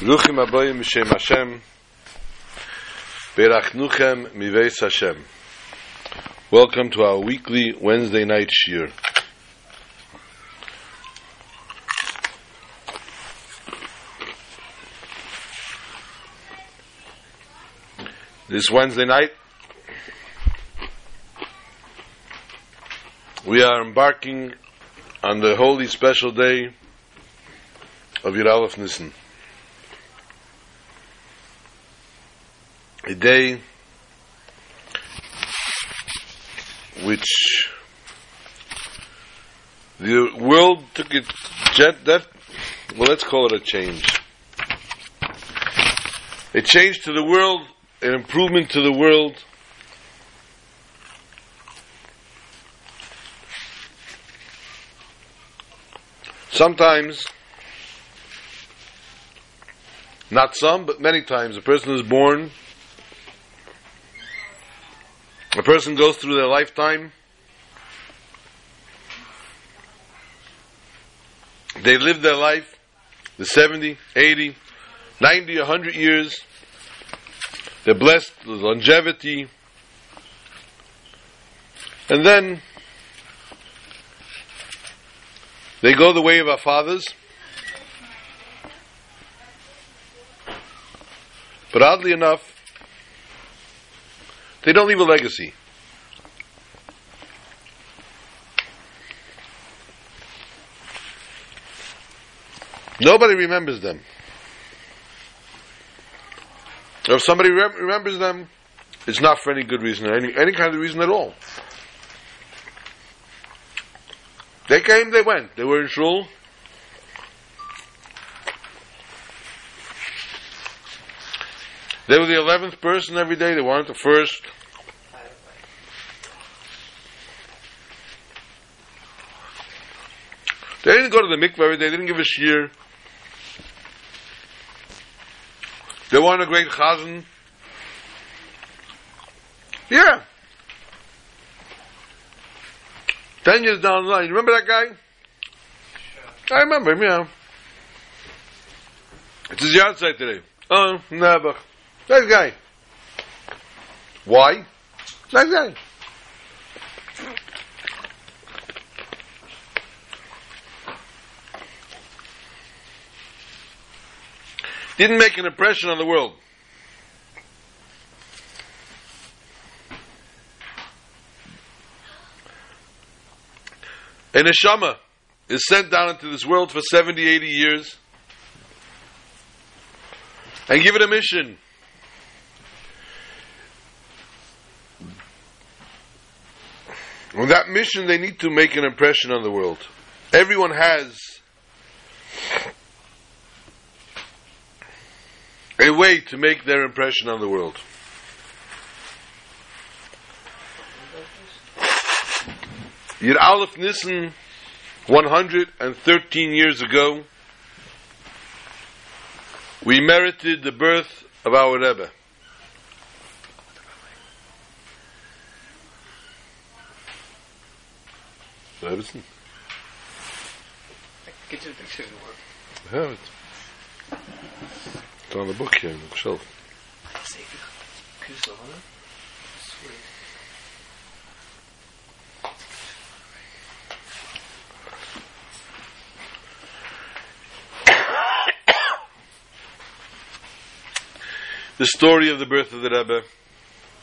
Bruchim aboyim mishem Hashem Berachnuchem miveis Hashem Welcome to our weekly Wednesday night shiur. This Wednesday night we are embarking on the holy special day of Yud Aleph Nissen. A day which the world took it jet that well let's call it a change. A change to the world, an improvement to the world. Sometimes not some, but many times a person is born a person goes through their lifetime. They live their life, the 70, 80, 90, 100 years. They're blessed with longevity. And then they go the way of our fathers. But oddly enough, they don't leave a legacy. Nobody remembers them. If somebody rem- remembers them, it's not for any good reason, or any, any kind of reason at all. They came, they went. They were in shul. They were the eleventh person every day. They weren't the first. They didn't go to the mikveh every day. They didn't give a shiur. They weren't a great chazan. Yeah. Ten years down the line, you remember that guy? I remember him, yeah. It's his yahrzeit today. Oh, never. Nice guy. Why? Nice guy. Didn't make an impression on the world. A neshama is sent down into this world for 70, 80 years and give it a mission. On that mission, they need to make an impression on the world. Everyone has a way to make their impression on the world. Yud Aleph Nissen, 113 years ago, we merited the birth of our Rebbe. Rebbeson? Get you the picture. I have it. It's on the book here on the shelf. The story of the birth of the Rebbe.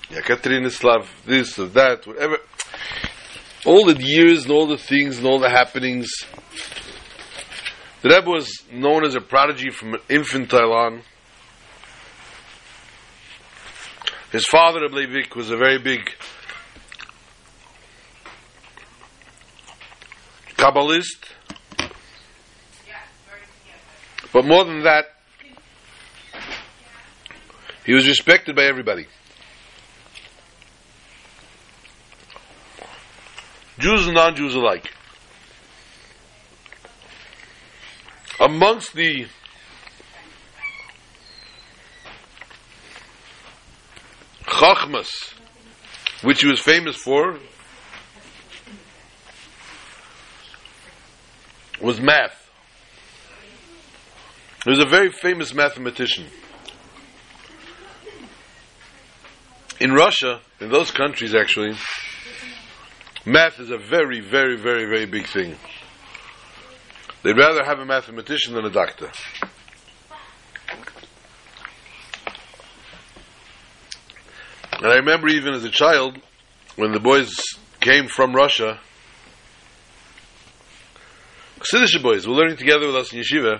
Yekaterinoslav, this or that, whatever. All the years and all the things and all the happenings. The Rebbe was known as a prodigy from infantile on. His father, Rebbe was a very big Kabbalist. But more than that, he was respected by everybody. Jews and non-Jews alike. Amongst the chachmas, which he was famous for, was math. He was a very famous mathematician. In Russia, in those countries actually, math is a very, very, very, very big thing. They'd rather have a mathematician than a doctor. And I remember even as a child, when the boys came from Russia, Chassidish boys were learning together with us in yeshiva.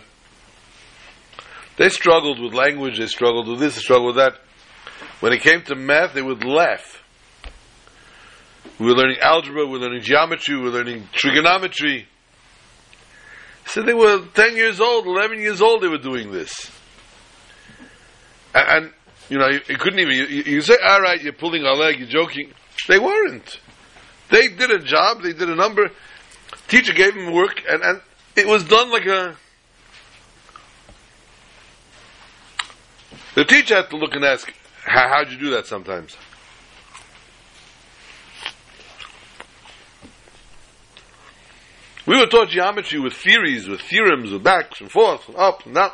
They struggled with language, they struggled with this, they struggled with that. When it came to math, they would laugh. We were learning algebra, we were learning geometry, we were learning trigonometry. So they were 10 years old, 11 years old, they were doing this. And, and you know, you, you couldn't even, you, you say, all right, you're pulling our leg, you're joking. They weren't. They did a job, they did a number. Teacher gave them work, and, and it was done like a. The teacher had to look and ask, how, how'd you do that sometimes? We were taught geometry with theories, with theorems, with backs and forth, and up and down.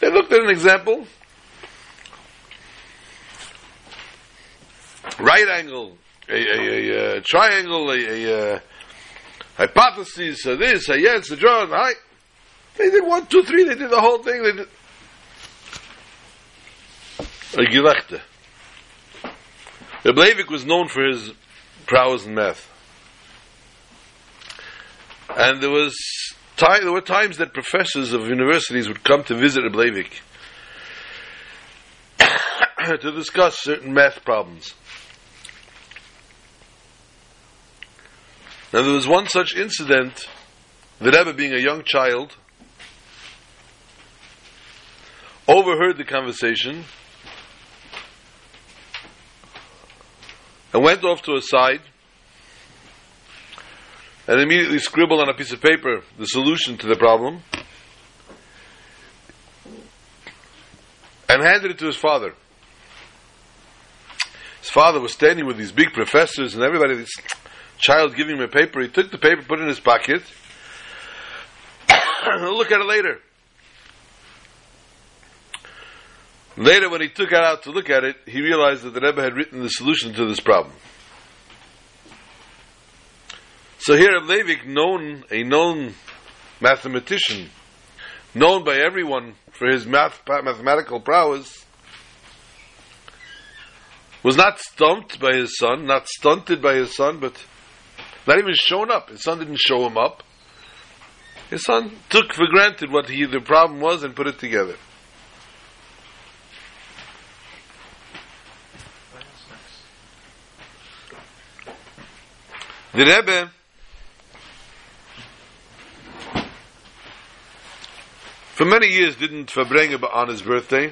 They looked at an example. Right angle, a, a, a, a triangle, a, hypothesis, a this, a yes, a draw, a height. They did one, two, three, they did the whole thing. They did. A Gelechte. Reb Levik was known for his prowess in math. And there was time, there were times that professors of universities would come to visit Reb Levik to discuss certain math problems. Now there was one such incident that Rebbe, being a young child, overheard the conversation and went off to a side and immediately scribbled on a piece of paper the solution to the problem and handed it to his father. His father was standing with these big professors and everybody, this child giving him a paper. He took the paper, put it in his pocket. Look at it later. Later, when he took it out to look at it, he realized that the Rebbe had written the solution to this problem. So here, Levik, known a known mathematician, known by everyone for his math, mathematical prowess, was not stumped by his son, not stunted by his son, but not even shown up. His son didn't show him up. His son took for granted what he, the problem was and put it together. The Rebbe for many years didn't farbrengen on his birthday.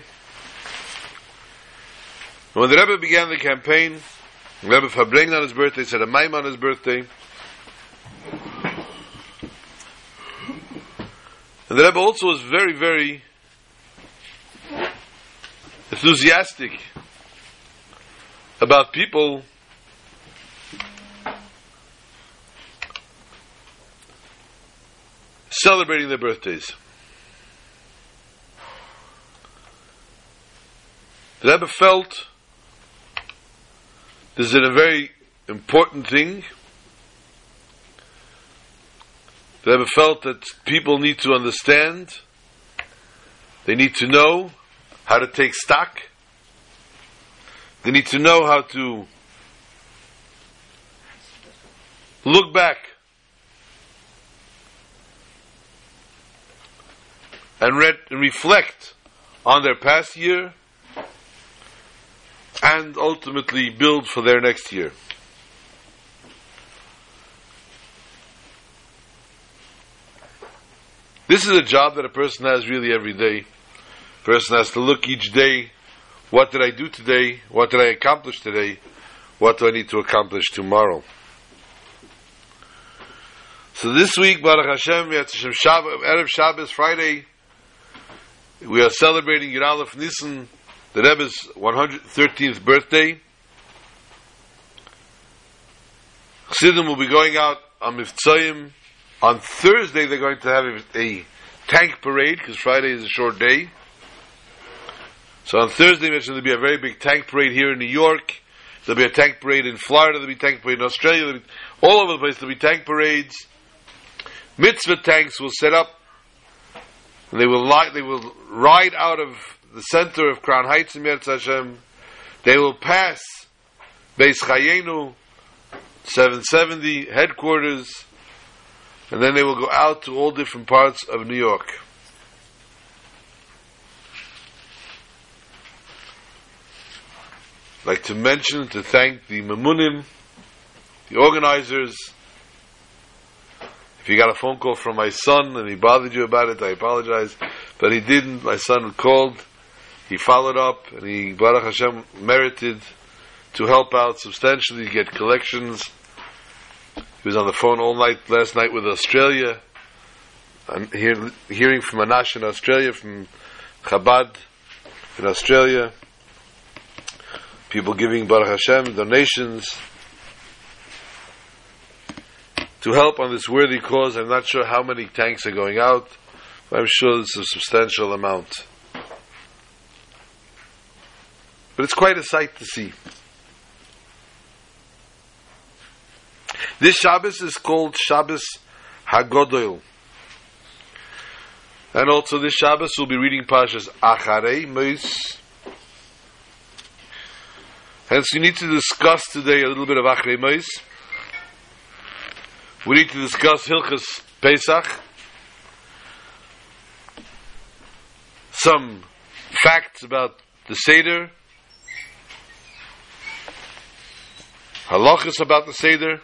When the Rebbe began the campaign, the Rebbe farbrengen on his birthday, said a maim on his birthday. And the Rebbe also was very, very enthusiastic about people celebrating their birthdays. The Rebbe felt this is a very important thing. The Rebbe felt that people need to understand, they need to know how to take stock, they need to know how to look back and read and reflect on their past year and ultimately build for their next year. This is a job that a person has really every day. A person has to look each day, what did I do today? What did I accomplish today? What do I need to accomplish tomorrow? So this week, Baruch Hashem, we had Erev Shabbos, Friday, we are celebrating Yud Aleph Nisan, the Rebbe's 113th birthday. Chassidim will be going out on Mivtzayim On Thursday, they're going to have a, a tank parade because Friday is a short day. So on Thursday, mentioned there'll be a very big tank parade here in New York. There'll be a tank parade in Florida. There'll be a tank parade in Australia. Be, all over the place, there'll be tank parades. Mitzvah tanks will set up, and they will they will ride out of the center of Crown Heights in Meretz Hashem. They will pass Beis Chayenu, 770 headquarters, and then they will go out to all different parts of New York. I'd like to mention to thank the Mamunim, the organizers. If you got a phone call from my son and he bothered you about it, I apologize. But he didn't. My son called. He followed up and he, Baruch Hashem, merited to help out substantially, get collections. He was on the phone all night last night with Australia. I'm hear, hearing from Anash in Australia, from Chabad in Australia. People giving Baruch Hashem donations to help on this worthy cause. I'm not sure how many tanks are going out, but I'm sure it's a substantial amount. But it's quite a sight to see. This Shabbos is called Shabbos Hagodol. And also this Shabbos we'll be reading Pashas Acharei Mois. Hence we need to discuss today a little bit of Acharei Mois. We need to discuss Hilchas Pesach. Some facts about the Seder. Halachas about the Seder.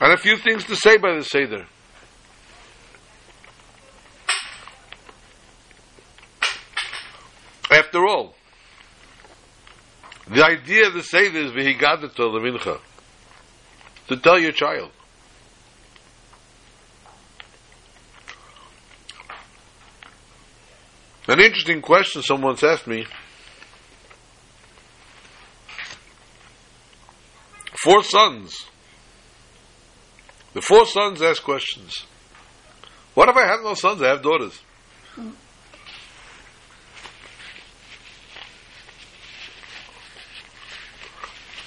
And a few things to say by the Seder. After all, the idea of the Seder is v'higadato lemincha. To tell your child. An interesting question someone's asked me. Four sons. The four sons ask questions. What if I have no sons? I have daughters.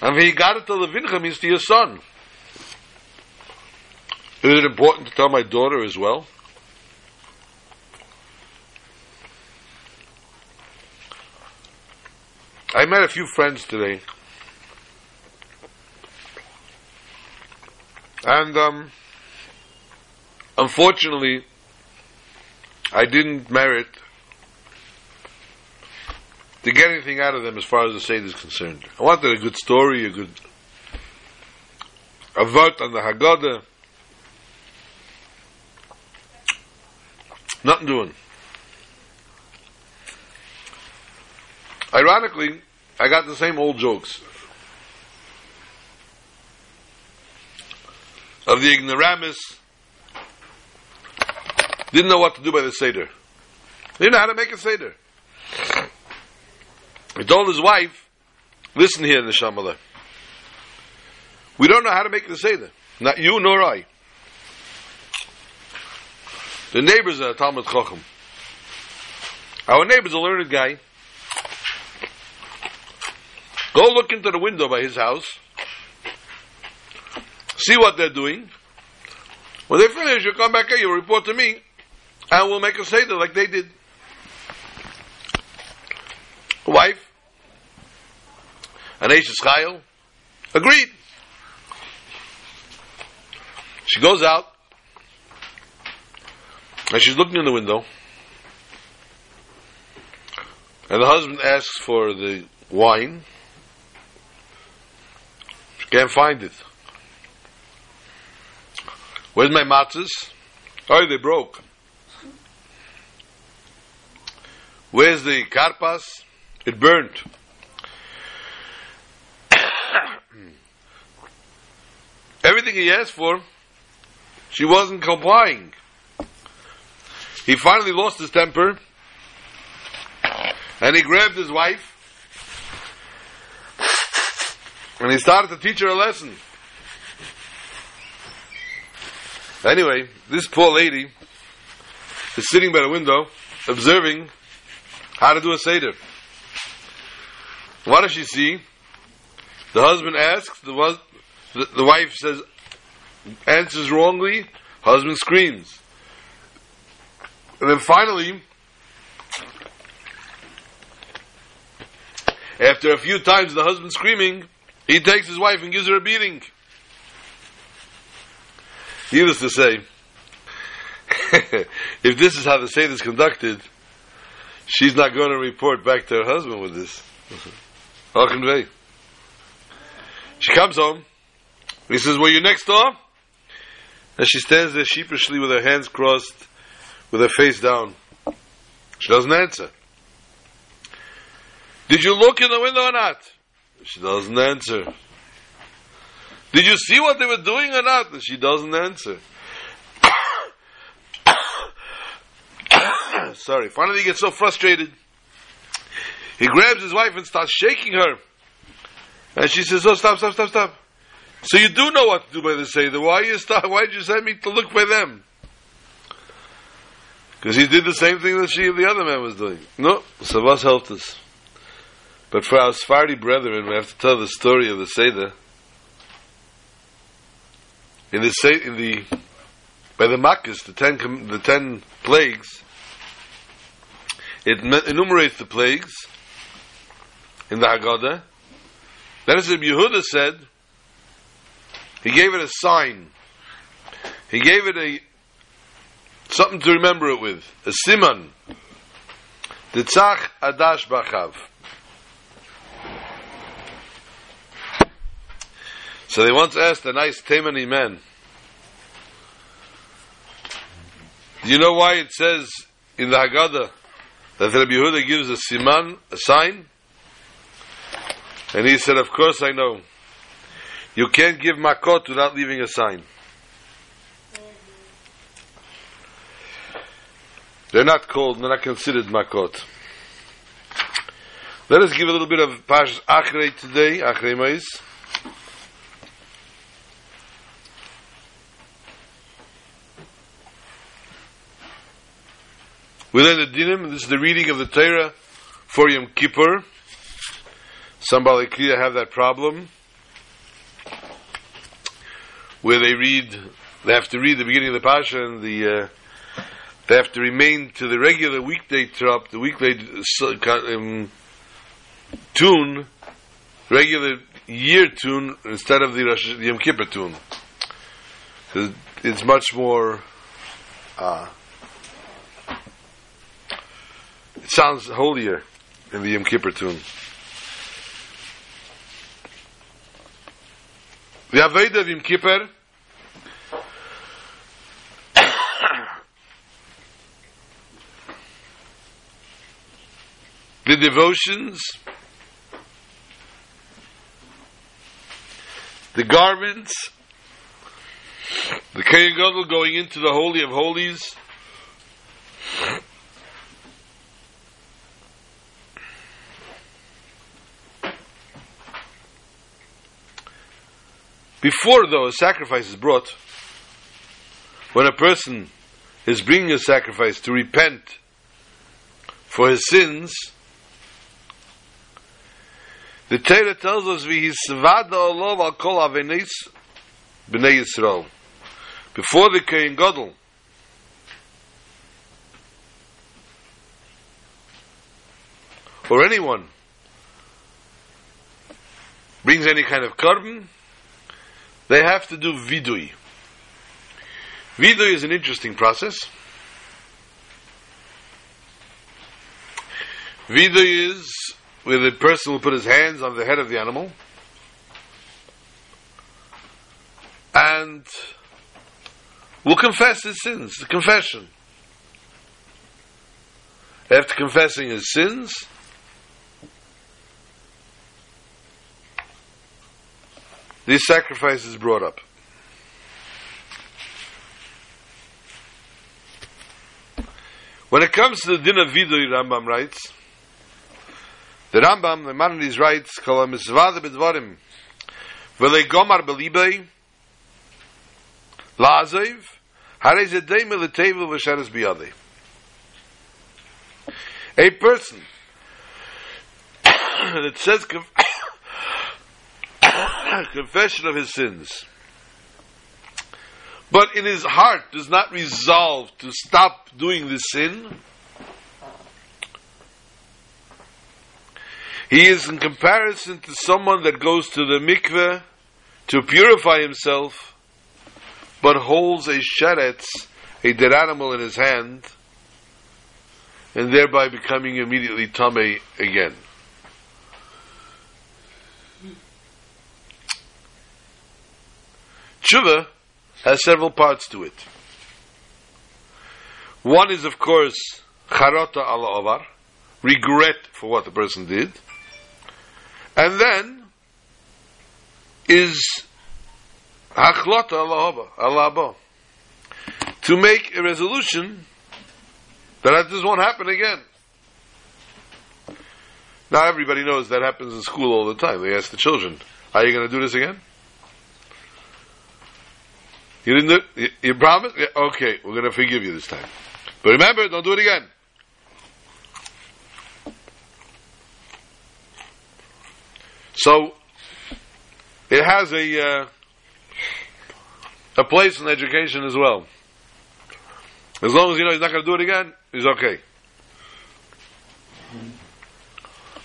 And to Levincha means to your son. Is it important to tell my daughter as well? I met a few friends today. And um, unfortunately, I didn't merit to get anything out of them as far as the Seder is concerned. I wanted a good story, a good a vort on the Haggadah. Nothing doing. Ironically, I got the same old jokes. Of the ignoramus, didn't know what to do by the Seder. Didn't know how to make a Seder. He told his wife, listen here, Neshamala. We don't know how to make the Seder. Not you nor I. The neighbors are Talmud Chochem. Our neighbor's a learned guy. Go look into the window by his house. See what they're doing. When they finish, you come back here, you report to me, and we'll make a Seder like they did. Wife, an Ashes Chayil, agreed. She goes out, and she's looking in the window, and the husband asks for the wine. She can't find it. Where's my matzahs? Oh, they broke. Where's the karpas? It burnt. Everything he asked for, she wasn't complying. He finally lost his temper, and he grabbed his wife, And he started to teach her a lesson. Anyway, this poor lady is sitting by the window, observing how to do a Seder. What does she see? The husband asks, the, the, wife says, answers wrongly, husband screams. And then finally, after a few times the husband screaming, he takes his wife and gives her a beating. Needless to say, if this is how the Seder is conducted, she's not going to report back to her husband with this. How can they? She comes home. He says, Were you next door? And she stands there sheepishly with her hands crossed, with her face down. She doesn't answer. Did you look in the window or not? She doesn't answer. Did you see what they were doing or not? She doesn't answer. Sorry. Finally, he gets so frustrated. He grabs his wife and starts shaking her. And she says, "Oh, stop, stop, stop, stop! So you do know what to do by the Seder. Why you stop? Why did you send me to look by them? Because he did the same thing that she the other man was doing. No, so was helped us. But for our Sephardi brethren, we have to tell the story of the Seder. In the in the by the Makkahs, the ten the ten plagues, it enumerates the plagues in the Haggadah. Then as Yehuda said, he gave it a sign. He gave it a something to remember it with, a siman. The tzach adash bachav. So they once asked a nice Taimani man, Do you know why it says in the Haggadah that Rabbi Yehuda gives a siman, a sign? And he said, Of course I know. You can't give makot without leaving a sign. They're not called, they're not considered makot. Let us give a little bit of Pash Achrei today, Achrei Mais. Within the dinim, this is the reading of the Torah for Yom Kippur. Some Bali Kriya have that problem where they read, they have to read the beginning of the Pasha and the, uh, they have to remain to the regular weekday the weekday um, tune, regular year tune instead of the, Rosh, Yom Kippur tune. It's much more, uh, it sounds holier in the Yom Kippur tune. The Avoda of Yom Kippur the devotions, the garments, the Kohen Gadol going into the Holy of Holies, Before, though, a sacrifice is brought, when a person is bringing a sacrifice to repent for his sins, the Torah tells us, "V'hisvada olov al kol avenis b'nei Yisrael." Before the Kohen Gadol, or anyone brings any kind of korban, they have to do vidui. Vidui is an interesting process. Vidui is where the person will put his hands on the head of the animal and will confess his sins. The confession. After confessing his sins, These sacrifices brought up. When it comes to the din of vidui, Rambam writes, the Rambam, the man Maimonides writes, "Kol misvada b'dvarim V'le gomar belibei, la'azev, harei ze deime l'tevel v'sheres biyadei. A person that says conf- confession of his sins, but in his heart does not resolve to stop doing the sin, he is in comparison to someone that goes to the mikveh to purify himself, but holds a sheretz, a dead animal in his hand, and thereby becoming immediately tame again. Tshuva has several parts to it. One is, of course, charota ala ovar, regret for what the person did. And then is hachlota ala haba, to make a resolution that this won't happen again. Now everybody knows that happens in school all the time. They ask the children, "Are you going to do this again?" You didn't do you, you promise? Yeah, okay, we're going to forgive you this time. But remember, don't do it again. So it has a uh, a place in education as well. As long as you know he's not going to do it again, he's okay.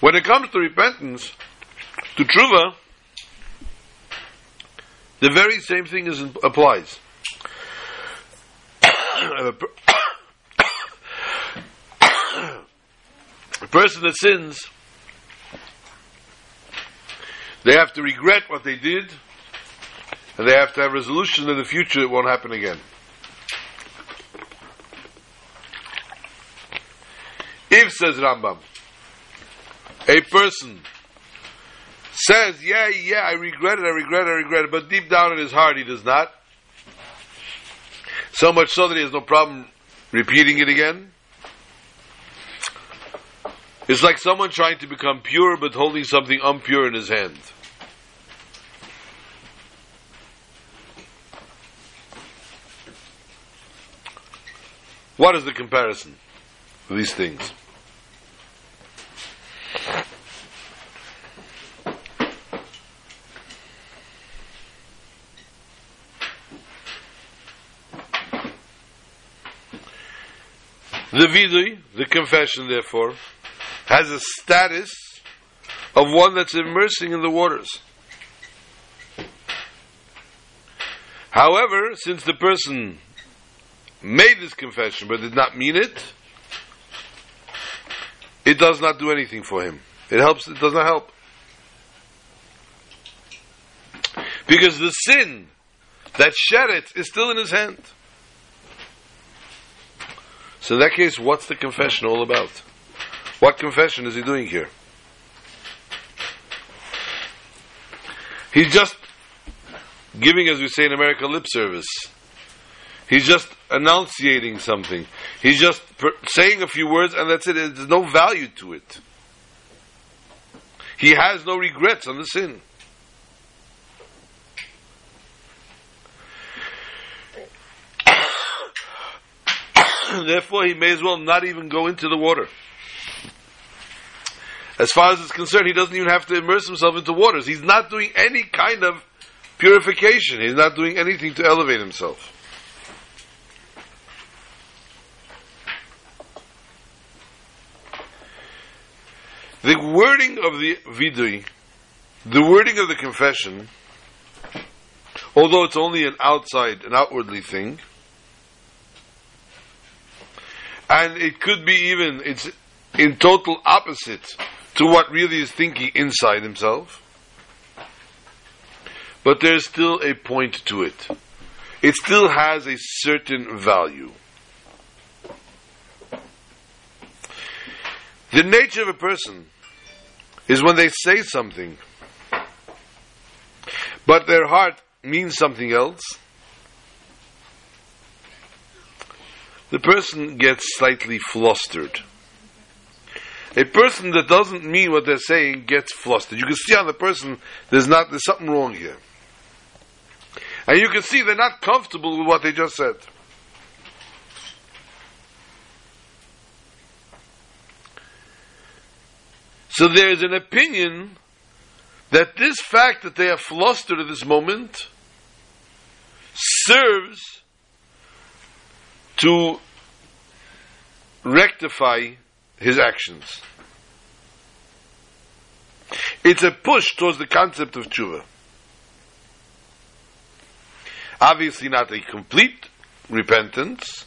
When it comes to repentance, to tshuva, the very same thing is, applies. a, a person that sins, they have to regret what they did, and they have to have resolution in the future it won't happen again. If, says Rambam, a person says, yeah, yeah, I regret it, I regret it, I regret it, but deep down in his heart he does not. So much so that he has no problem repeating it again. It's like someone trying to become pure but holding something impure in his hand. What is the comparison of these things? The vidui, the confession, therefore, has a status of one that's immersing in the waters. However, since the person made this confession but did not mean it, it does not do anything for him. It helps, it does not help. Because the sin that shed it is still in his hand. So in that case, what's the confession all about? What confession is he doing here? He's just giving, as we say in America, lip service. He's just enunciating something. He's just per- saying a few words, and that's it. There's no value to it. He has no regrets on the sin. Therefore, he may as well not even go into the water. As far as it's concerned, he doesn't even have to immerse himself into waters. He's not doing any kind of purification. He's not doing anything to elevate himself. The wording of the vidui, the wording of the confession, although it's only an outside, an outwardly thing, and it could be even it's in total opposite to what really is thinking inside himself. But there's still a point to it. It still has a certain value. The nature of a person is when they say something but their heart means something else. The person gets slightly flustered. A person that doesn't mean what they're saying gets flustered. You can see on the person there's not there's something wrong here. And you can see they're not comfortable with what they just said. So there is an opinion that this fact that they are flustered at this moment serves to rectify his actions. It's a push towards the concept of tshuva. Obviously, not a complete repentance,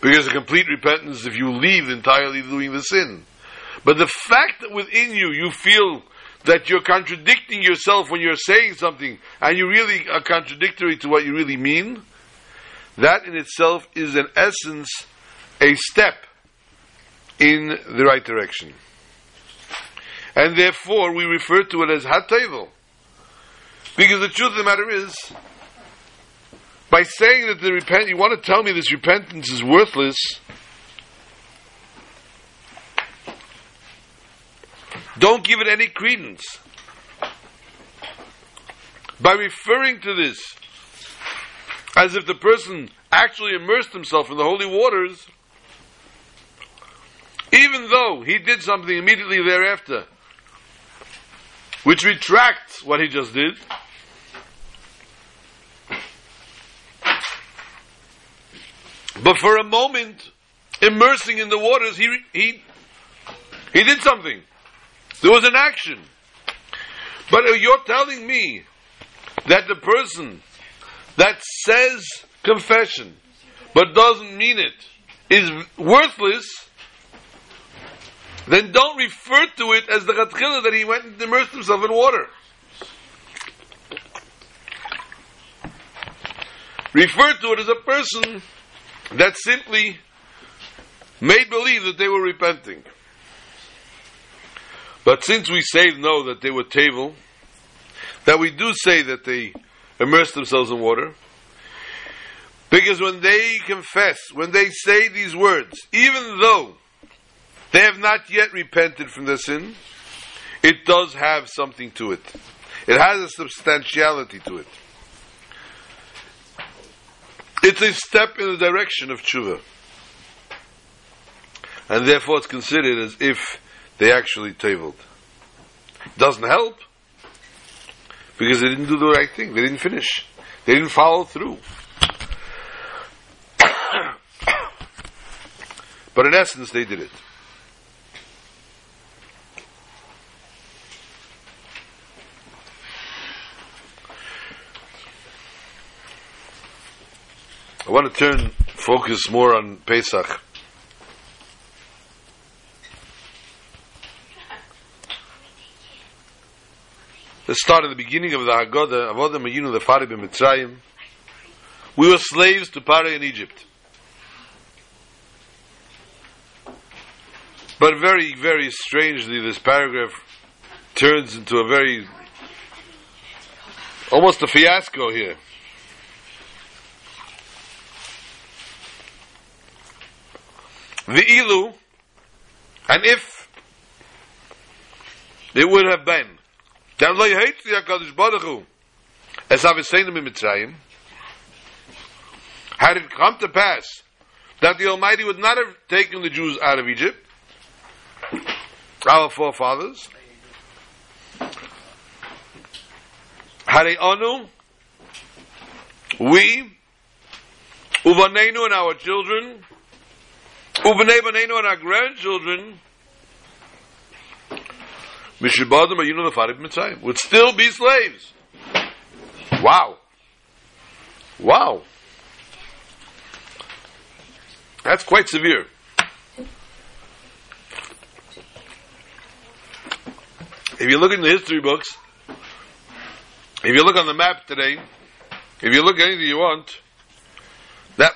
because a complete repentance if you leave entirely doing the sin. But the fact that within you you feel that you're contradicting yourself when you're saying something and you really are contradictory to what you really mean, that in itself is in essence a step in the right direction. And therefore we refer to it as Hatayvel. Because the truth of the matter is, by saying that the repent, you want to tell me this repentance is worthless, don't give it any credence. By referring to this as if the person actually immersed himself in the holy waters, even though he did something immediately thereafter, which retracts what he just did, but for a moment, immersing in the waters, he, he, he did something. There was an action. But you're telling me that the person that says confession but doesn't mean it is worthless, then don't refer to it as the Chatchila that he went and immersed himself in water. Refer to it as a person that simply made believe that they were repenting. But since we say no that they were table, that we do say that they immersed themselves in water, because when they confess, when they say these words, even though they have not yet repented from their sin, it does have something to it. It has a substantiality to it. It's a step in the direction of tshuva. And therefore it's considered as if they actually tabled. Doesn't help because they didn't do the right thing. They didn't finish. They didn't follow through. but in essence, they did it. I want to turn focus more on Pesach. Let's start at the beginning of the Haggadah, Avodah Mayinu the Fari Mitzrayim. We were slaves to Pare in Egypt. But very, very strangely, this paragraph turns into a very, almost a fiasco here. The ilu, and if it would have been as I've seen in Mitzrayim had it come to pass that the Almighty would not have taken the Jews out of Egypt our forefathers Hare Anu we Uvanenu and our children Vanenu and our grandchildren Mishibadim Ayunu Lefarim Mitzrayim would still be slaves. Wow. Wow. That's quite severe. If you look in the history books, if you look on the map today, if you look at anything you want, that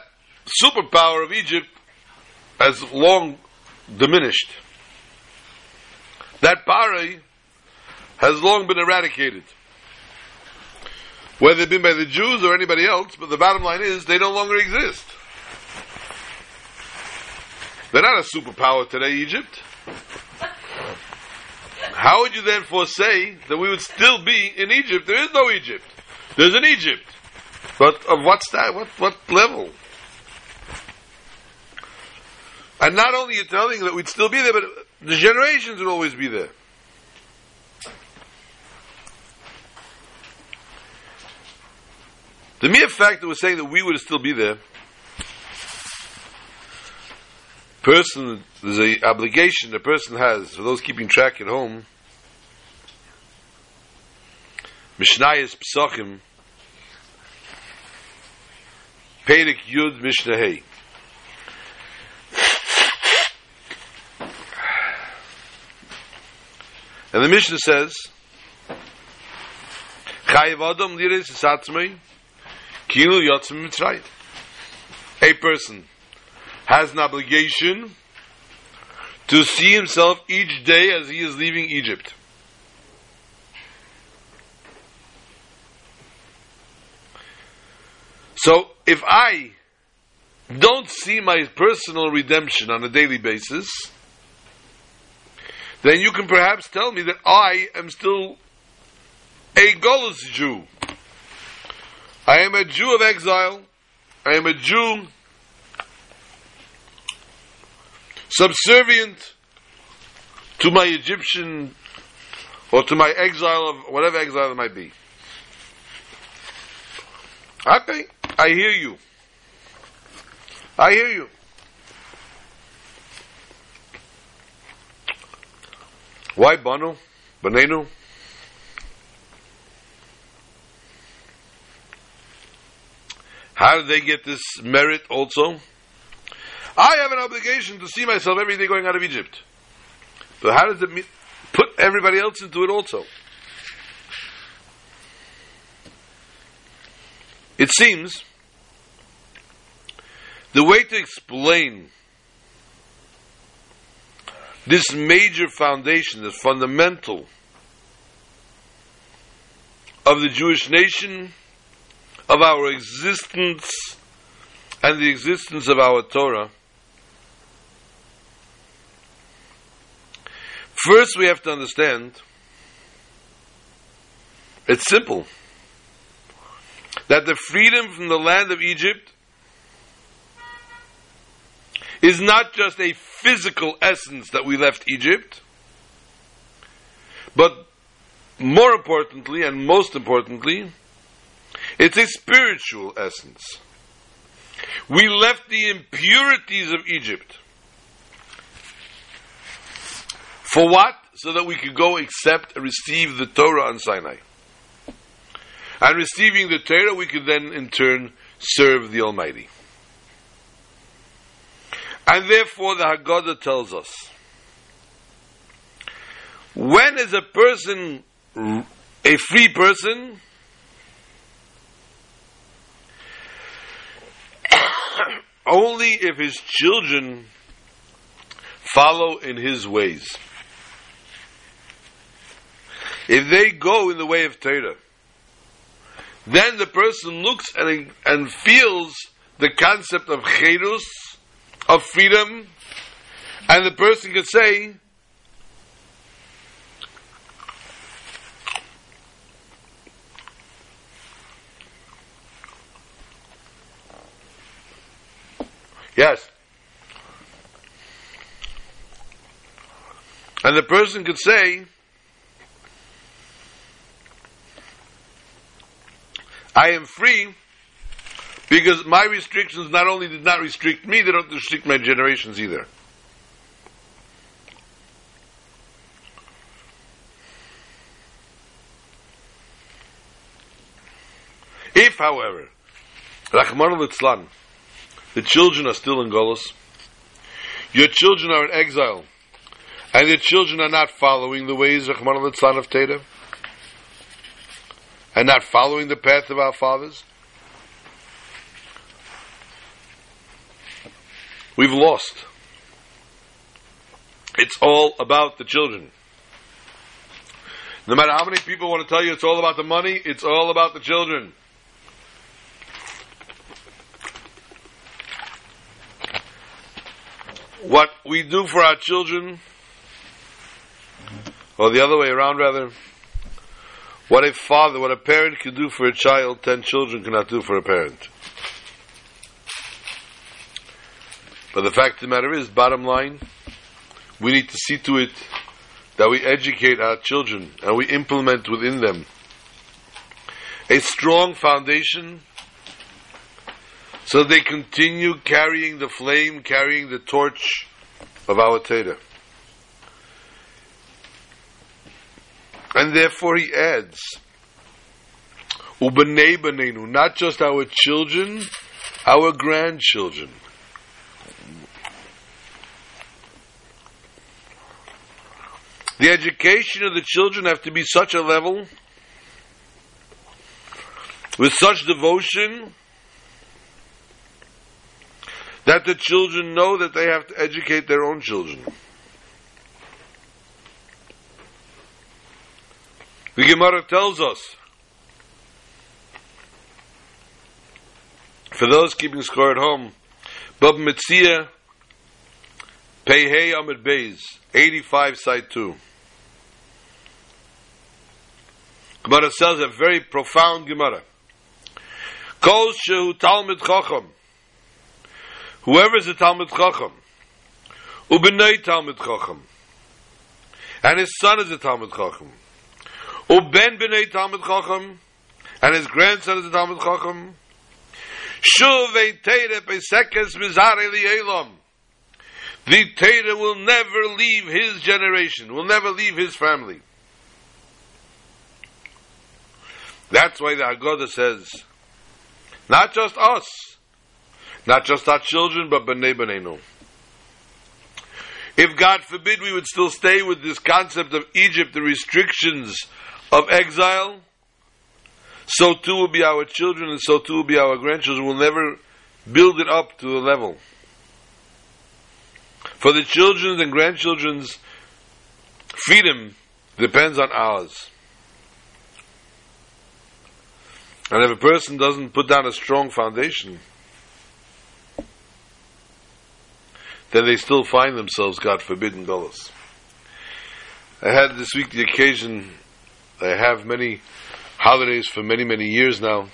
superpower of Egypt has long diminished. That pari has long been eradicated. Whether it's been by the Jews or anybody else, but the bottom line is they no longer exist. They're not a superpower today, Egypt. How would you therefore say that we would still be in Egypt? There is no Egypt. There's an Egypt. But of what what, what level? And not only you're telling that we'd still be there, but the generations would always be there. The mere fact that we're saying that we would still be there, person, there's a obligation the person has for those keeping track at home. Mishnayos Pesachim, Perek Yud Mishnah And the Mishnah says, Chayiv Adam Liris Satzmei, Kilu Yotzim Mitzrayim. A person has an obligation to see himself each day as he is leaving Egypt. So if I don't see my personal redemption on a daily basis, then you can perhaps tell me that I am still a Golos Jew. I am a Jew of exile. I am a Jew subservient to my Egyptian or to my exile of whatever exile it might be. Okay, I hear you. I hear you. Why Banu? Banenu? How did they get this merit also? I have an obligation to see myself every day going out of Egypt. But how does it put everybody else into it also? It seems the way to explain this major foundation, this fundamental of the Jewish nation, of our existence, and the existence of our Torah. First, we have to understand it's simple that the freedom from the land of Egypt is not just a physical essence that we left Egypt, but more importantly and most importantly, it's a spiritual essence. We left the impurities of Egypt. For what? So that we could go accept and receive the Torah on Sinai. And receiving the Torah, we could then in turn serve the Almighty. And therefore, the Haggadah tells us when is a person a free person? Only if his children follow in his ways. If they go in the way of Torah, then the person looks and, and feels the concept of cherus, of freedom, and the person could say, Yes. And the person could say, I am free because my restrictions not only did not restrict me, they don't restrict my generations either. If, however, Rahman al the children are still in Golos, your children are in exile, and your children are not following the ways of Rahman al of Teda, and not following the path of our fathers, we've lost. It's all about the children. No matter how many people want to tell you it's all about the money, it's all about the children. What we do for our children Or the other way around, rather. What a father, what a parent can do for a child, ten children cannot do for a parent. But the fact of the matter is, bottom line, we need to see to it that we educate our children and we implement within them a strong foundation so they continue carrying the flame, carrying the torch of our Torah. And therefore he adds, not just our children, our grandchildren. The education of the children have to be such a level, with such devotion, that the children know that they have to educate their own children. The Gemara tells us, for those keeping score at home, Bava Metzia, Pei Amud Beis, 85 side 2. Gemara says a very profound Gemara. Kol shehu Talmid Chacham. Whoever is a Talmid Chacham, ubenei Talmid Chacham, and his son is a Talmid Chacham, uben benei Talmid Chacham, and his grandson is a Talmid Chacham, shuvei teire pesekes mizare li'elam. The Torah will never leave his generation, will never leave his family. That's why the Haggadah says, not just us, not just our children, but b'nei b'neinu. If God forbid we would still stay with this concept of Egypt, the restrictions of exile, so too will be our children and so too will be our grandchildren. We'll never build it up to a level. For the children's and grandchildren's freedom depends on ours. And if a person doesn't put down a strong foundation, then they still find themselves, God forbid, in Golos. I had this week the occasion, I have many holidays for many, many years now.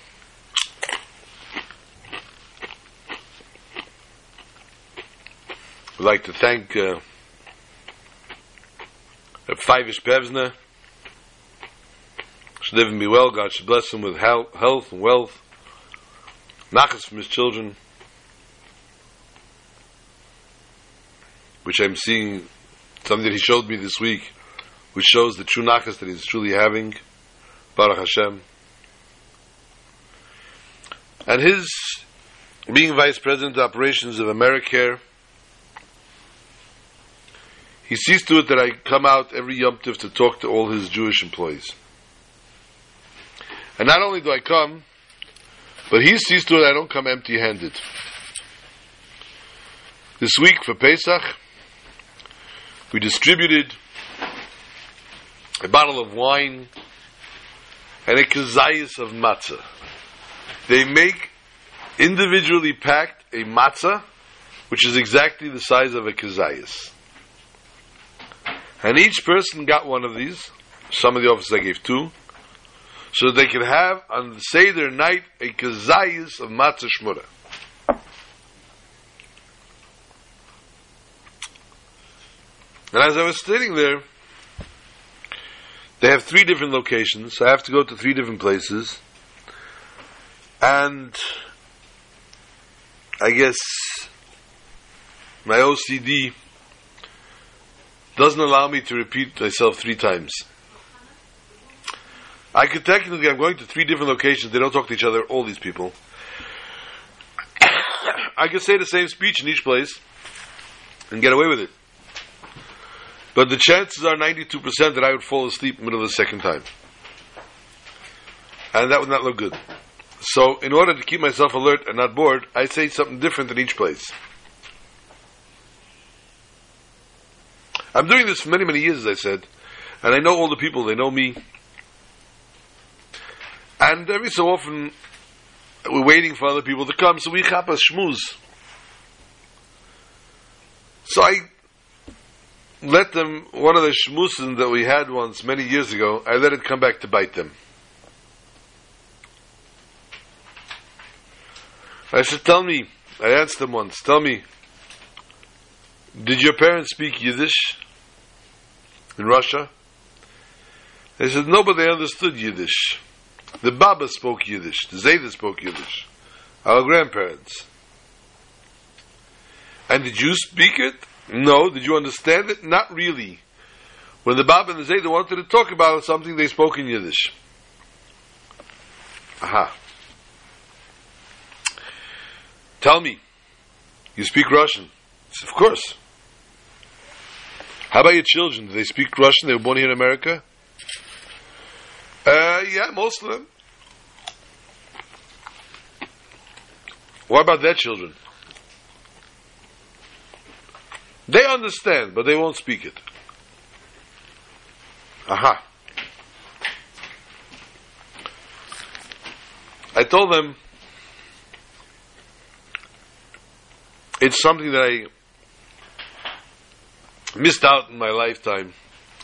I'd like to thank uh, Fivish Pevsner. Should live and be well. God should bless him with health, health and wealth. Nachas from his children. Which I'm seeing, something that he showed me this week, which shows the true nachas that he's truly having. Baruch Hashem. And his being vice president of operations of AmeriCare, he sees to it that I come out every Yom Tiv to talk to all his Jewish employees. And not only do I come, but he sees to it I don't come empty handed. This week for Pesach, we distributed a bottle of wine and a kazayas of matzah. They make individually packed a matzah, which is exactly the size of a kazayas. And each person got one of these. Some of the officers I gave two. So they could have on the Seder night a kazayas of matzah shmura. And as I was sitting there, they have three different locations. So I have to go to three different places. And I guess my OCD doesn't allow me to repeat myself three times. I could technically, I'm going to three different locations. They don't talk to each other, all these people. I could say the same speech in each place and get away with it. But the chances are 92% that I would fall asleep in the middle of the second time. And that would not look good. So, in order to keep myself alert and not bored, I say something different in each place. I'm doing this for many, many years, as I said, and I know all the people, they know me. And every so often, we're waiting for other people to come, so we chap a schmooze. So I let them, one of the shmusin that we had once many years ago, I let it come back to bite them. I said, tell me, I asked them once, tell me, did your parents speak Yiddish in Russia? They said, no, but they understood Yiddish. The Baba spoke Yiddish. The Zayda spoke Yiddish. Our grandparents. And did you speak it? No. Did you understand it? Not really. When the Baba and the Zayda wanted to talk about something, they spoke in Yiddish. Aha. Tell me, you speak Russian? Of course. How about your children? Do they speak Russian? They were born here in America? Uh, yeah, most of them. What about their children? They understand, but they won't speak it. Aha. I told them it's something that I missed out in my lifetime.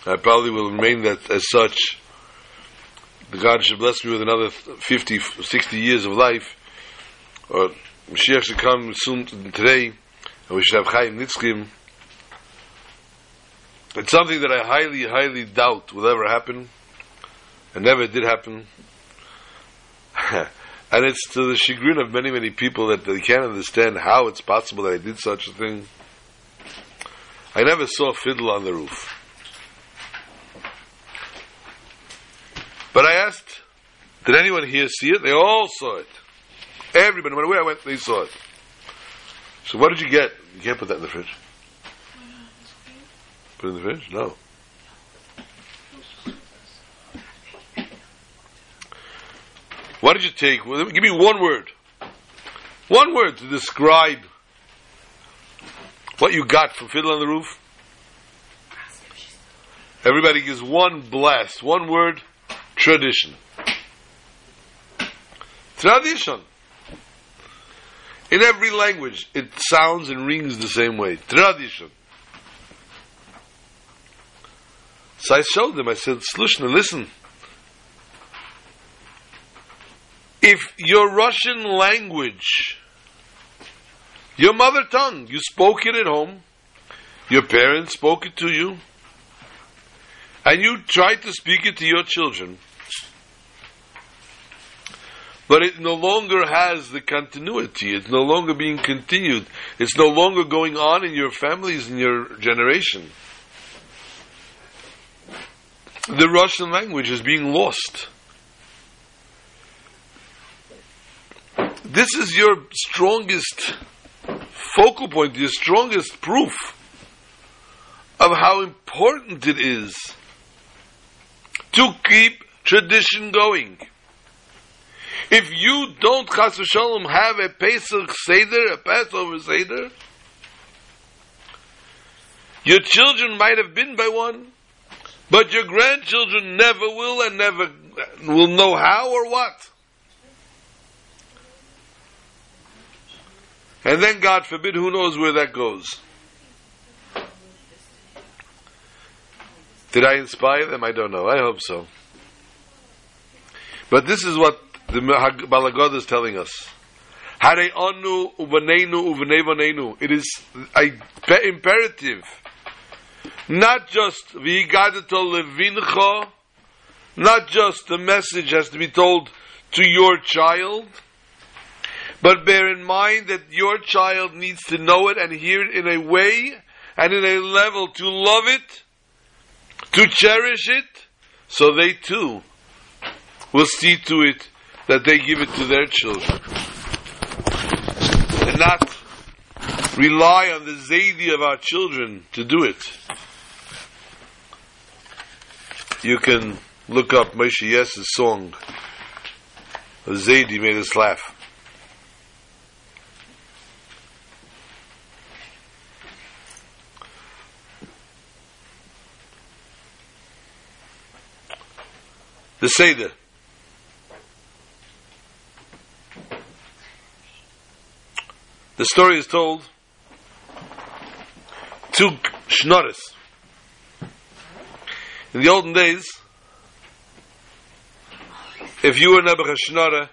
I probably will remain that as such. The God should bless me with another 50, 60 years of life. Or Mashiach should come soon today, and we should have Chaim Nitzkim. It's something that I highly, highly doubt will ever happen, and never did happen. and it's to the chagrin of many, many people that they can't understand how it's possible that I did such a thing. I never saw a fiddle on the roof. But I asked, did anyone here see it? They all saw it. Everybody, no matter where I went, they saw it. So what did you get? You can't put that in the fridge. Put it in the fridge? No. What did you take? Give me one word. One word to describe what you got from Fiddle on the Roof. Everybody gives one blast, one word, tradition. Tradition. In every language, it sounds and rings the same way. Tradition. So I showed them, I said, Slushna, listen. If your Russian language, your mother tongue, you spoke it at home, your parents spoke it to you, and you tried to speak it to your children, but it no longer has the continuity. It's no longer being continued. It's no longer going on in your families in your generation. The Russian language is being lost. This is your strongest focal point, your strongest proof of how important it is to keep tradition going. If you don't, Chas Shalom, have a Pesach Seder, a Passover Seder, your children might have been by one, but your grandchildren never will and never will know how or what. And then, God forbid, who knows where that goes. Did I inspire them? I don't know. I hope so. But this is what the Baal Haggadah is telling us. It is imperative, not just not just the message has to be told to your child, but bear in mind that your child needs to know it and hear it in a way and in a level to love it, to cherish it, so they too will see to it that they give it to their children. And not rely on the Zaidi of our children to do it. You can look up Moshe Yess's song. Zaidi made us laugh. The Seder. The story is told two shnoris. In the olden days, if you were Nebuchadnezzar,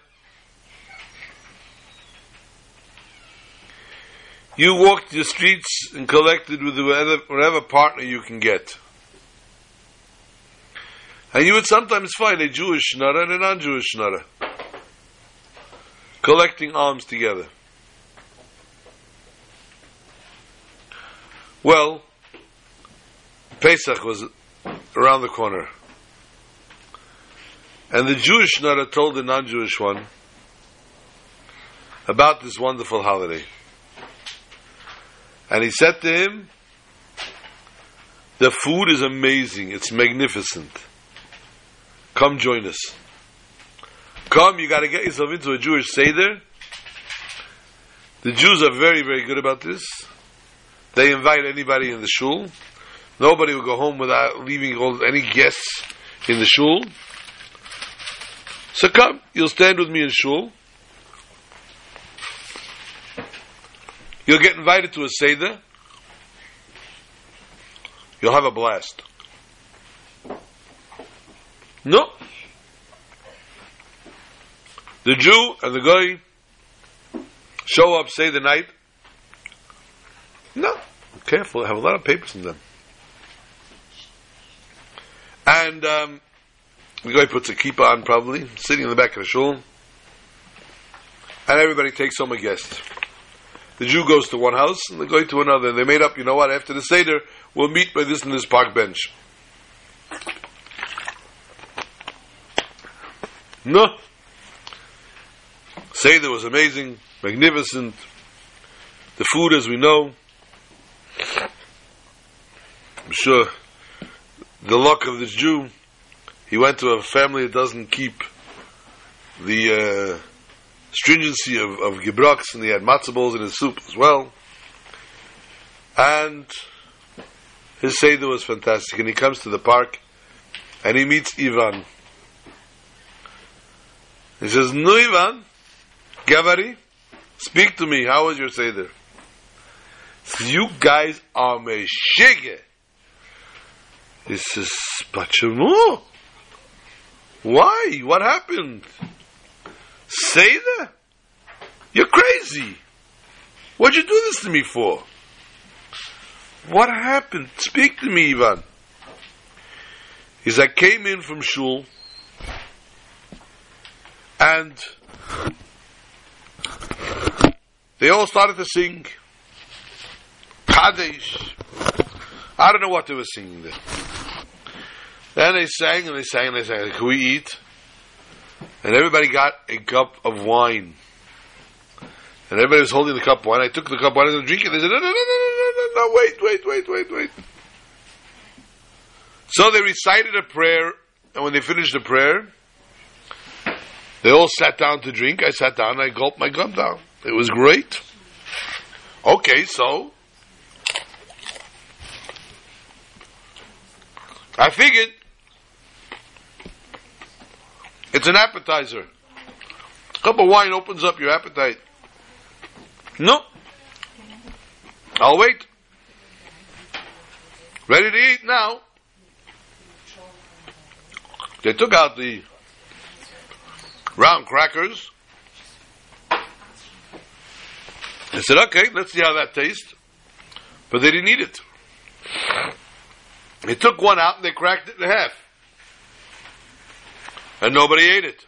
you walked the streets and collected with whatever partner you can get. And you would sometimes find a Jewish Nara and a non-Jewish Nara collecting alms together. Well, Pesach was around the corner. And the Jewish Nara told the non-Jewish one about this wonderful holiday. And he said to him, the food is amazing, it's magnificent. Come join us. Come, you gotta get yourself into a Jewish Seder. The Jews are very, very good about this. They invite anybody in the shul. Nobody will go home without leaving any guests in the shul. So come, you'll stand with me in shul. You'll get invited to a Seder. You'll have a blast. No. The Jew and the guy show up, say the night. No. Careful, have a lot of papers in them. And um, the guy puts a kippah on, probably, sitting in the back of the shul. And everybody takes home a guest. The Jew goes to one house and the guy to another. And they made up, you know what, after the Seder, we'll meet by this and this park bench. No. Seder was amazing, magnificent. The food, as we know, I'm sure the luck of this Jew, he went to a family that doesn't keep the uh, stringency of, of gebrokts, and he had matzah balls in his soup as well. And his Seder was fantastic. And he comes to the park, and he meets Ivan. He says, No, Ivan, Gavari, speak to me. How was your Seder? Says, You guys are meshige. He says, Bachamu. Why? What happened? Seder? You're crazy. What'd you do this to me for? What happened? Speak to me, Ivan. He says, I came in from shul and they all started to sing Kadesh. I don't know what they were singing there. Then they sang and they sang and they sang. Can we eat? And everybody got a cup of wine. And everybody was holding the cup of wine. I took the cup of wine and drink it. They said, no, no, no, no, no, no, no, wait, wait, wait, wait, wait. So they recited a prayer, and when they finished the prayer, they all sat down to drink. I sat down, I gulped my gum down. It was great. Okay, so I figured it's an appetizer. A cup of wine opens up your appetite. No. I'll wait. Ready to eat now. They took out the round crackers. They said, okay, let's see how that tastes. But they didn't eat it. They took one out and they cracked it in half. And nobody ate it.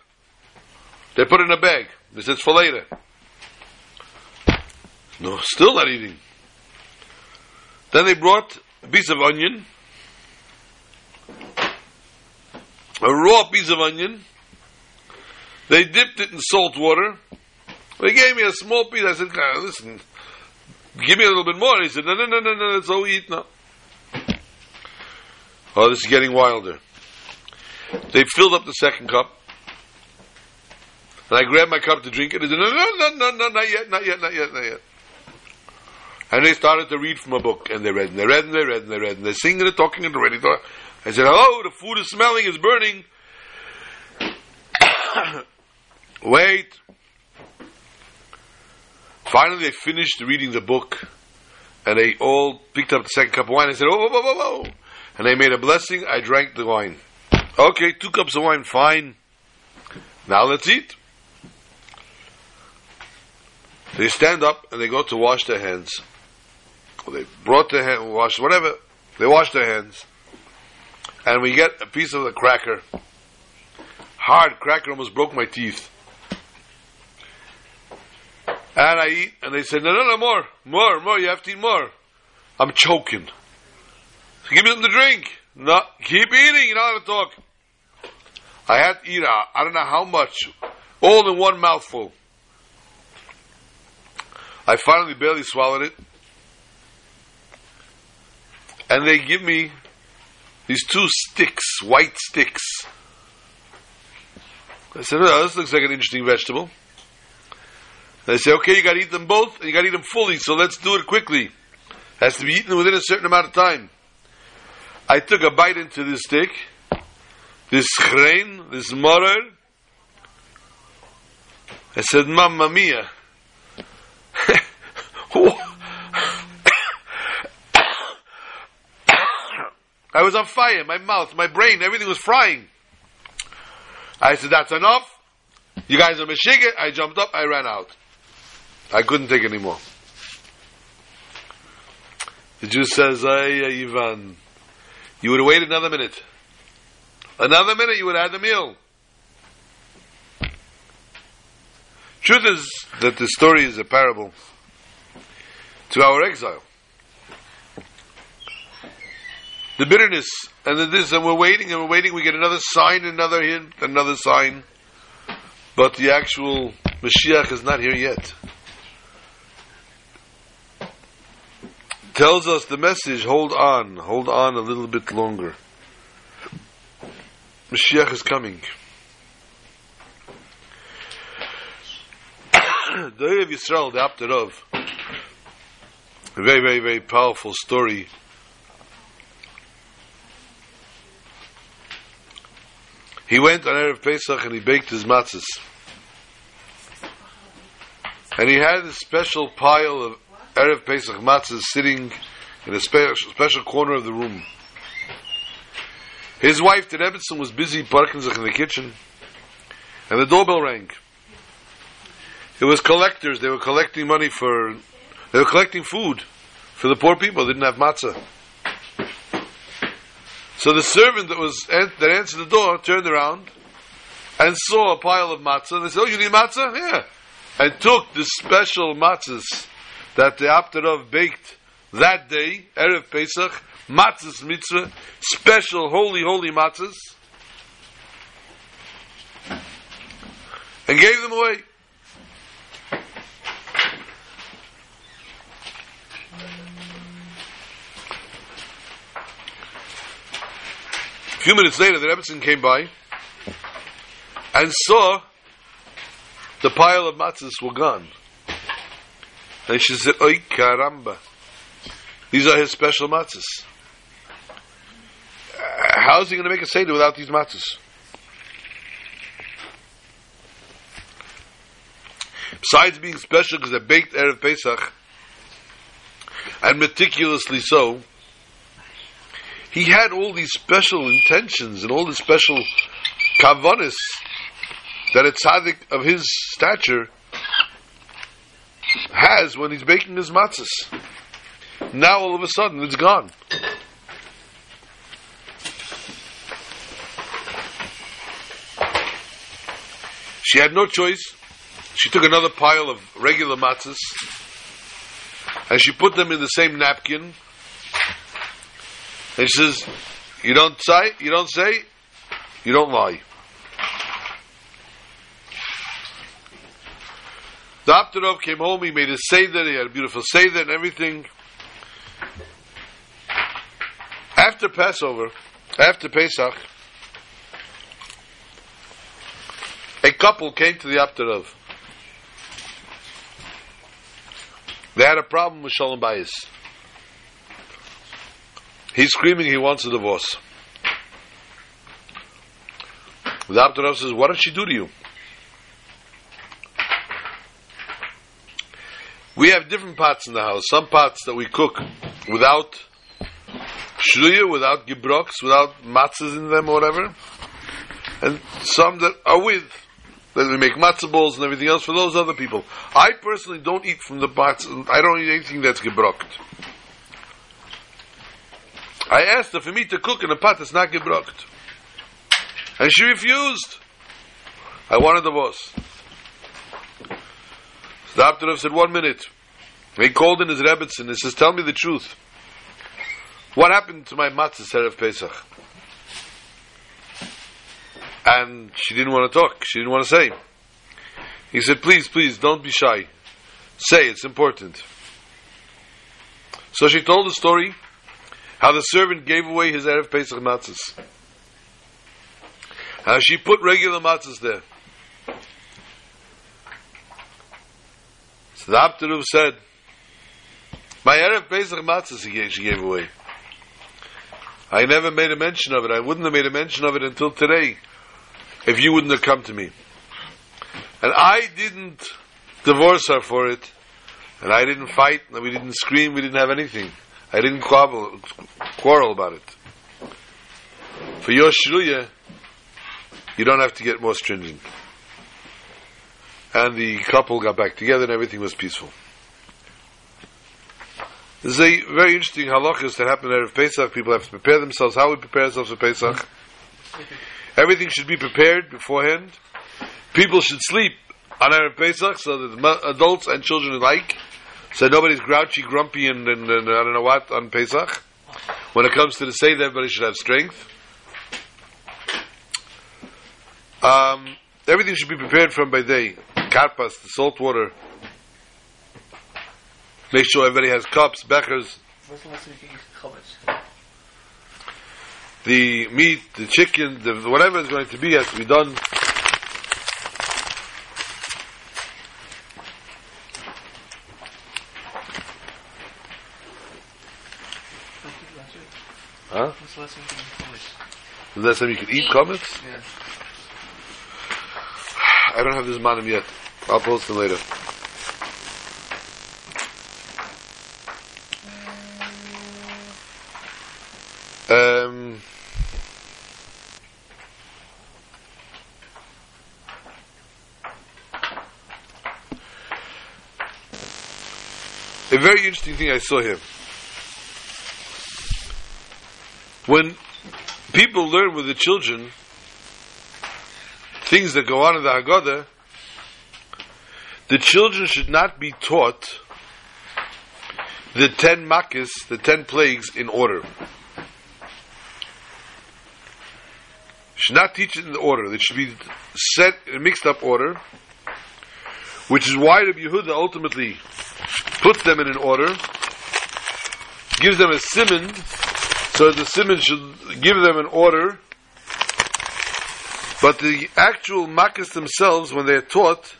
They put it in a bag. They said, it's for later. No, still not eating. Then they brought a piece of onion, a raw piece of onion. They dipped it in salt water. They gave me a small piece. I said, listen, give me a little bit more. He said, no, no, no, no, no, let's all eat now. Oh, this is getting wilder. They filled up the second cup. And I grabbed my cup to drink it. I said, no, no, no, no, no, not yet, not yet, not yet, not yet. And they started to read from a book. And they read, and they read, and they read, and they read. And they're singing and talking and they're ready to... I said, hello, the food is smelling, it's burning. Wait. Finally, they finished reading the book. And they all picked up the second cup of wine and said, oh, whoa, whoa, whoa. and they made a blessing. I drank the wine. Okay, two cups of wine, fine. Now let's eat. They stand up and they go to wash their hands. They brought their hand, wash whatever. They wash their hands, and we get a piece of the cracker. Hard cracker almost broke my teeth. And I eat, and they said, "No, no, no, more, more, more. You have to eat more." I'm choking. So give me something to drink. No, keep eating. You don't have to talk. I had to eat. uh, I don't know how much, all in one mouthful. I finally barely swallowed it. And they give me these two sticks, white sticks. I said, oh, this looks like an interesting vegetable. They say, okay, you gotta eat them both, and you gotta eat them fully, so let's do it quickly. Has to be eaten within a certain amount of time. I took a bite into this stick, this chrein, this maror. I said, Mamma mia. I was on fire, my mouth, my brain, everything was frying. I said, that's enough. You guys are Meshiggah. I jumped up, I ran out. I couldn't take any more. The Jew says, Ay, Ivan, you would have waited another minute. Another minute, you would have had the meal. Truth is that the story is a parable to our exile. The bitterness and the this, and we're waiting and we're waiting. We get another sign, another hint, another sign, but the actual Mashiach is not here yet. Tells us the message: hold on, hold on a little bit longer. Mashiach is coming. The Ohev Yisrael, the Apter Rov, a very, very, very powerful story. He went on Erev Pesach and he baked his matzahs. And he had a special pile of Erev Pesach is sitting in a special, special corner of the room. His wife, the Rebbetzin, was busy Parkinson in the kitchen, and the doorbell rang. It was collectors. They were collecting money for, they were collecting food for the poor people. They didn't have matzah. So the servant that was that answered the door turned around and saw a pile of matzah. And they said, "Oh, you need matzah? Yeah." And took the special matzahs that the Apter Rov baked that day, erev Pesach, matzahs mitzvah, special holy holy matzahs, and gave them away. A few minutes later, the Rebbetzin came by and saw the pile of matzahs were gone. And she said, Oi caramba. These are his special matzahs. Uh, how is he going to make a Seder without these matzahs? Besides being special because they're baked Erev Pesach, and meticulously so, he had all these special intentions and all these special kavanis that a tzaddik of his stature has when he's baking his matzahs. Now all of a sudden it's gone. She had no choice. She took another pile of regular matzahs and she put them in the same napkin. And she says, "You don't say, you don't say, you don't lie." The Apter Rov came home, he made a Seder, he had a beautiful Seder and everything. After Passover, after Pesach, a couple came to the Apter Rov. They had a problem with Shalom Bayis. He's screaming he wants a divorce. The Apter Rov says, What did she do to you? We have different pots in the house. Some pots that we cook without shruya without gebrokts, without matzahs in them or whatever, and some that are with that we make matzah balls and everything else for those other people. I personally don't eat from the pots. I don't eat anything that's gebrokt. I asked her for me to cook in a pot that's not gebrokt, and she refused. I wanted the boss. The Apter Rov said, one minute. He called in his Rebbetzin and he says, tell me the truth. What happened to my matzah Erev Pesach? And she didn't want to talk. She didn't want to say. He said, please, please, don't be shy. Say, it's important. So she told the story how the servant gave away his Erev Pesach matzahs. How she put regular matzahs there. So the Apter Rov said, my Erev Pesach matzahs he she gave away. I never made a mention of it. I wouldn't have made a mention of it until today if you wouldn't have come to me. And I didn't divorce her for it. And I didn't fight. And we didn't scream. We didn't have anything. I didn't quarrel, quarrel about it. For your shruya, you don't have to get more stringent. And the couple got back together and everything was peaceful. There's a very interesting halachas that happen at Pesach. People have to prepare themselves. How we prepare ourselves for Pesach? Everything should be prepared beforehand. People should sleep on Erev Pesach so that adults and children alike, so nobody's grouchy, grumpy, and, and, and, I don't know what on Pesach. When it comes to the Seder, everybody should have strength. Um, everything should be prepared from by day. Karpas, the salt water. Make sure everybody has cups, bechers. What's the last time you can eat chametz? the meat, the chicken, the, whatever is going to be has to be done. Huh? What's the last time you can eat chametz? The last time you could eat chametz? Yeah. I don't have the zmanim yet. I'll post them later. Um, a very interesting thing I saw here. When people learn with the children things that go on in the Haggadah, the children should not be taught the ten makkis, the ten plagues, in order. Should not teach it in the order. They should be set in a mixed up order, which is why Rabbi Yehuda ultimately puts them in an order, gives them a simon, so that the simon should give them an order. But the actual makkis themselves, when they're taught,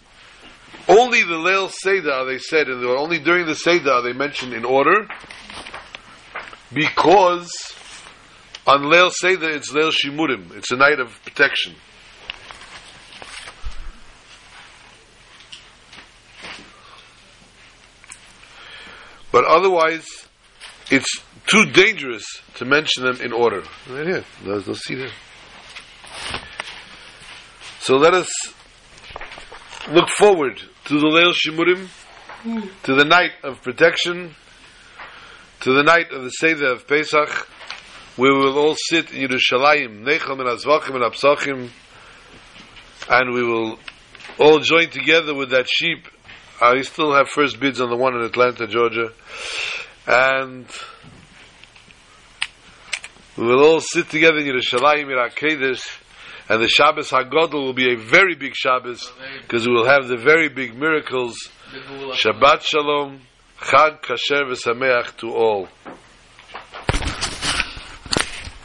only the Leil Seder they said, and only during the Seder they mentioned in order, because on Leil Seder it's Leil Shimurim, it's a night of protection. But otherwise, it's too dangerous to mention them in order. Right here, let's, let's see there. So let us look forward to the Leil Shimurim, to the night of protection, to the night of the Seder of Pesach, where we will all sit in Yerushalayim, Necham and Azvachim and Absachim, and we will all join together with that sheep. I still have first bids on the one in Atlanta, Georgia, and we will all sit together in Yerushalayim, Irakedesh, and the Shabbos Hagodol will be a very big Shabbos because we will have the very big miracles. Shabbat Shalom, Chag Kasher v'Sameach to all.